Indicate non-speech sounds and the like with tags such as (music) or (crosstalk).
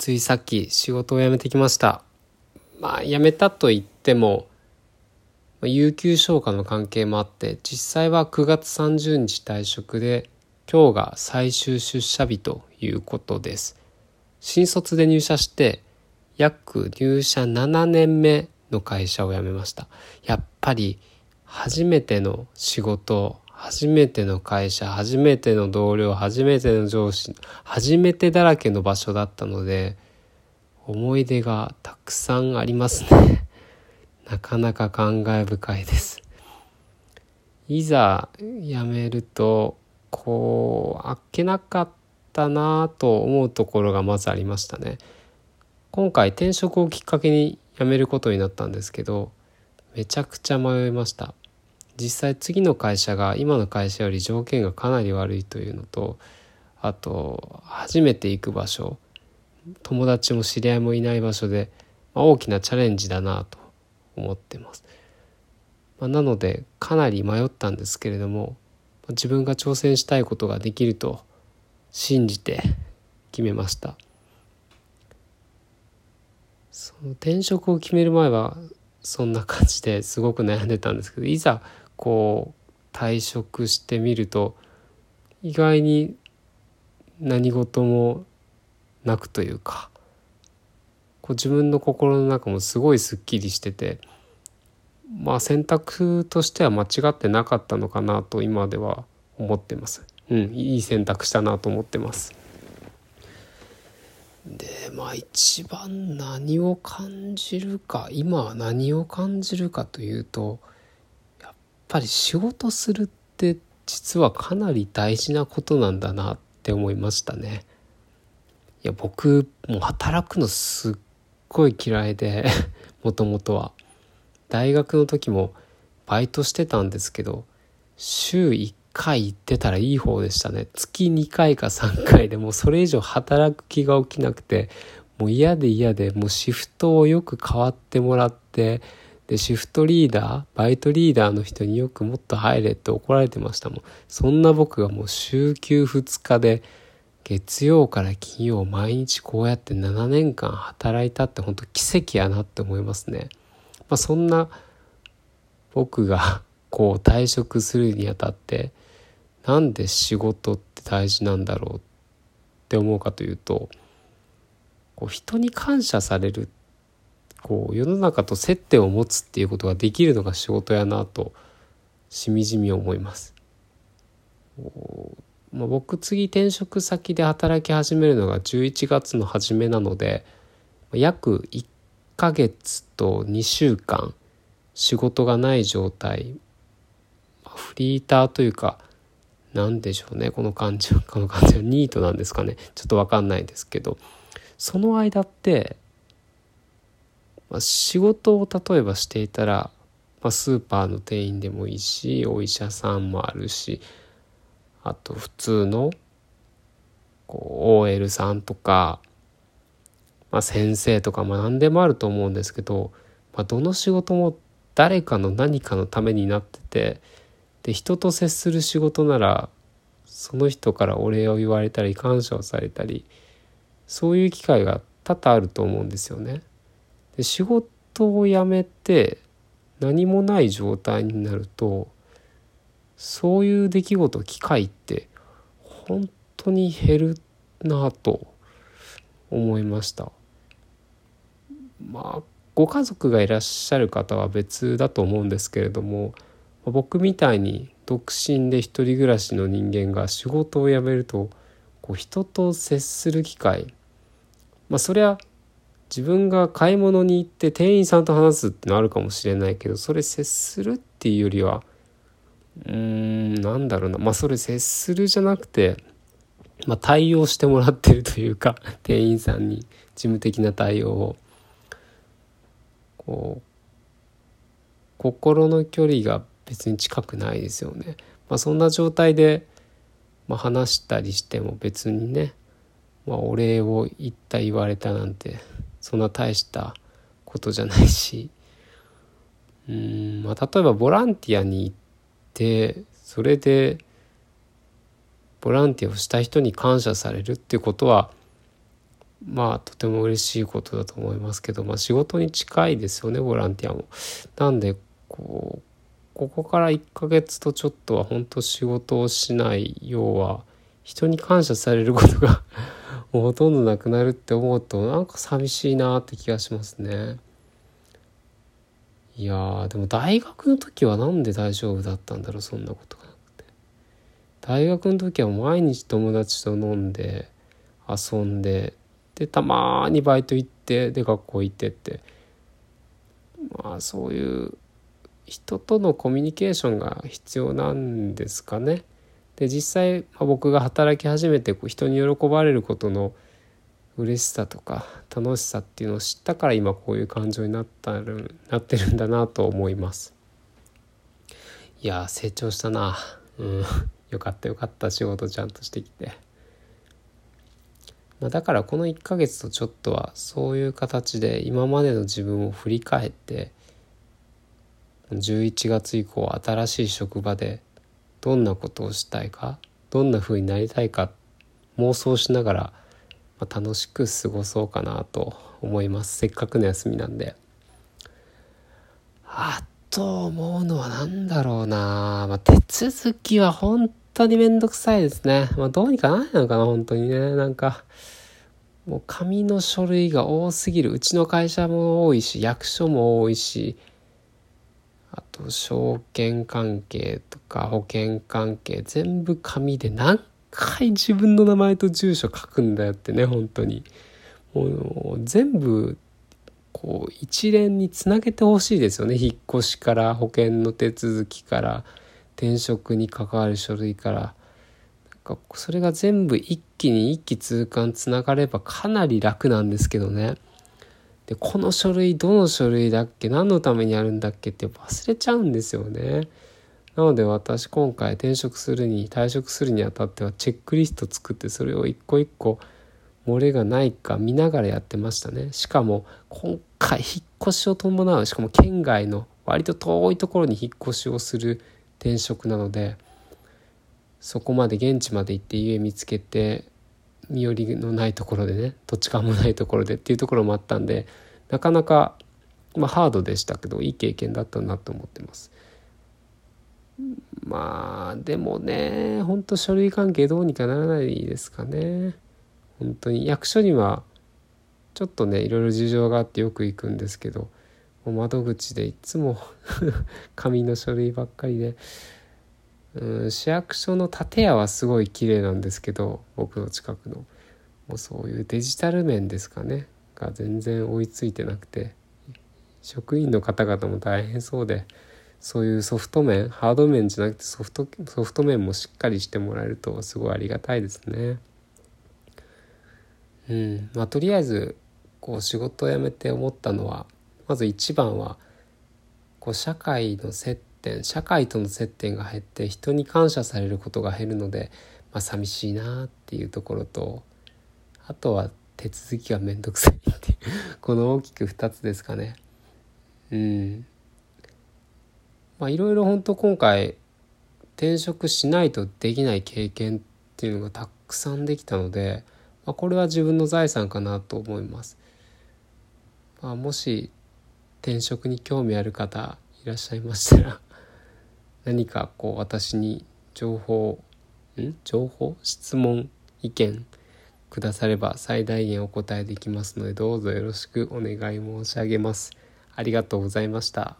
ついさっき仕事を辞めてきました。まあ辞めたと言っても有給消化の関係もあって実際は9月30日退職で今日が最終出社日ということです。新卒で入社して約入社7年目の会社を辞めました。やっぱり初めての仕事初めての会社初めての同僚初めての上司初めてだらけの場所だったので思い出がたくさんありますね。(laughs) なかなか感慨深いです。いざ辞めるとこうあっけなかったなぁと思うところがまずありましたね。今回転職をきっかけに辞めることになったんですけどめちゃくちゃ迷いました。実際次の会社が今の会社より条件がかなり悪いというのとあと初めて行く場所友達も知り合いもいない場所で、まあ、大きなチャレンジだなと思ってます、まあ、なのでかなり迷ったんですけれども自分が挑戦したいことができると信じて決めました。その転職を決める前はそんな感じですごく悩んでたんですけどいざこう退職してみると意外に何事もなくというかこう自分の心の中もすごいすっきりしててまあ選択としては間違ってなかったのかなと今では思ってます。うん、いい選択したなと思ってます。でまあ一番何を感じるか今は何を感じるかというとぱり仕事するって実はかなり大事なことなんだなって思いましたね。いや僕もう働くのすっごい嫌いで (laughs) もともとは。大学の時もバイトしてたんですけど週1回行ってたらいい方でしたね月2回か3回でもうそれ以上働く気が起きなくてもう嫌で嫌でもうシフトをよく変わってもらってで、シフトリーダー、バイトリーダーの人によくもっと入れって怒られてましたもん。そんな僕がもう週休2日で、月曜から金曜毎日こうやって7年間働いたって本当奇跡やなって思いますね。まあ、そんな僕が (laughs) こう退職するにあたってなんで仕事って大事なんだろうって思うかというとこう人に感謝されるっこう世の中と接点を持つっていうことができるのが仕事やなとしみじみ思います。まあ、僕次転職先で働き始めるのが11月の初めなので約1ヶ月と2週間仕事がない状態フリーターというか何でしょうねこの感じはこの感じは。ニートなんですかね。ちょっと分かんないですけど。その間ってまあ、仕事を例えばしていたら、まあ、スーパーの店員でもいいしお医者さんもあるしあと普通のこう OL さんとか、まあ、先生とか、まあ、何でもあると思うんですけど、まあ、どの仕事も誰かの何かのためになっててで人と接する仕事ならその人からお礼を言われたり感謝をされたりそういう機会が多々あると思うんですよね。で仕事を辞めて何もない状態になるとそういう出来事機会って本当に減るなと思いました。まあご家族がいらっしゃる方は別だと思うんですけれども僕みたいに独身で一人暮らしの人間が仕事を辞めるとこう人と接する機会まあそりゃ自分が買い物に行って店員さんと話すってのあるかもしれないけどそれ接するっていうよりはうーん。なんだろうな。まあそれ接するじゃなくて、まあ、対応してもらってるというか (laughs) 店員さんに事務的な対応を。こう心の距離が別に近くないですよね。まあ、そんな状態で、まあ、話したりしても別にね、まあ、お礼を言った言われたなんてそんな大したことじゃないしうん、まあ、例えばボランティアに行ってそれでボランティアをした人に感謝されるっていうことはまあとても嬉しいことだと思いますけど、まあ、仕事に近いですよねボランティアも。なんでこうここから1ヶ月とちょっとは本当仕事をしない要は人に感謝されることがもうほとんどなくなるって思うとなんか寂しいなって気がしますね。いやでも大学の時はなんで大丈夫だったんだろうそんなことがなくて。大学の時は毎日友達と飲んで遊んででたまにバイト行ってで学校行ってってまあそういう人とのコミュニケーションが必要なんですかね。で実際、ま、僕が働き始めて人に喜ばれることの嬉しさとか楽しさっていうのを知ったから今こういう感情になったるなってるんだなと思います。いや成長したな。うん、(laughs) よかったよかった仕事ちゃんとしてきて。まあ、だからこの1ヶ月とちょっとはそういう形で今までの自分を振り返って11月以降新しい職場でどんなことをしたいかどんな風になりたいか妄想しながら、楽しく過ごそうかなと思いますせっかくの休みなんであと思うのは何だろうな、まあ、手続きは本当にめんどくさいですね。まあどうにかならないのかな、本当にね。なんか、もう紙の書類が多すぎる。うちの会社も多いし、役所も多いし、あと証券関係とか保険関係全部紙で何回自分の名前と住所書くんだよってね本当に。もう全部こう一連につなげてほしいですよね。引っ越しから保険の手続きから転職に関わる書類から。なんかそれが全部一気に一気通貫つながればかなり楽なんですけどね。でこの書類どの書類だっけ何のためにやるんだっけって忘れちゃうんですよね。なので私今回転職するに退職するにあたってはチェックリスト作ってそれを一個一個漏れがないか見ながらやってましたねしかも今回引っ越しを伴うしかも県外の割と遠いところに引っ越しをする転職なのでそこまで現地まで行って家見つけて身寄りのないところでね土地勘もないところでっていうところもあったんでなかなか、まあ、ハードでしたけどいい経験だったなと思ってます。まあでもねほんと書類関係どうにかならないですかね。本当に役所にはちょっとねいろいろ事情があってよく行くんですけど窓口でいつも (laughs) 紙の書類ばっかりでうん市役所の建屋はすごい綺麗なんですけど僕の近くの。もうそういうデジタル面ですかね。が全然追いついてなくて。職員の方々も大変そうでそういうソフト面ハード面じゃなくてソフトソフト面もしっかりしてもらえるとすごいありがたいですね。うん。まあ、とりあえずこう仕事を辞めて思ったのはまず一番はこう社会の接点社会との接点が減って人に感謝されることが減るので、まあ、寂しいなっていうところとあとは手続きがめんどくさいっていう (laughs) この大きく2つですかね。うんまあいろいろ本当今回転職しないとできない経験っていうのがたくさんできたので、まあ、これは自分の財産かなと思います。まあ、もし転職に興味ある方いらっしゃいましたら何かこう私に情報ん？情報？質問意見くだされば最大限お答えできますのでどうぞよろしくお願い申し上げます。ありがとうございました。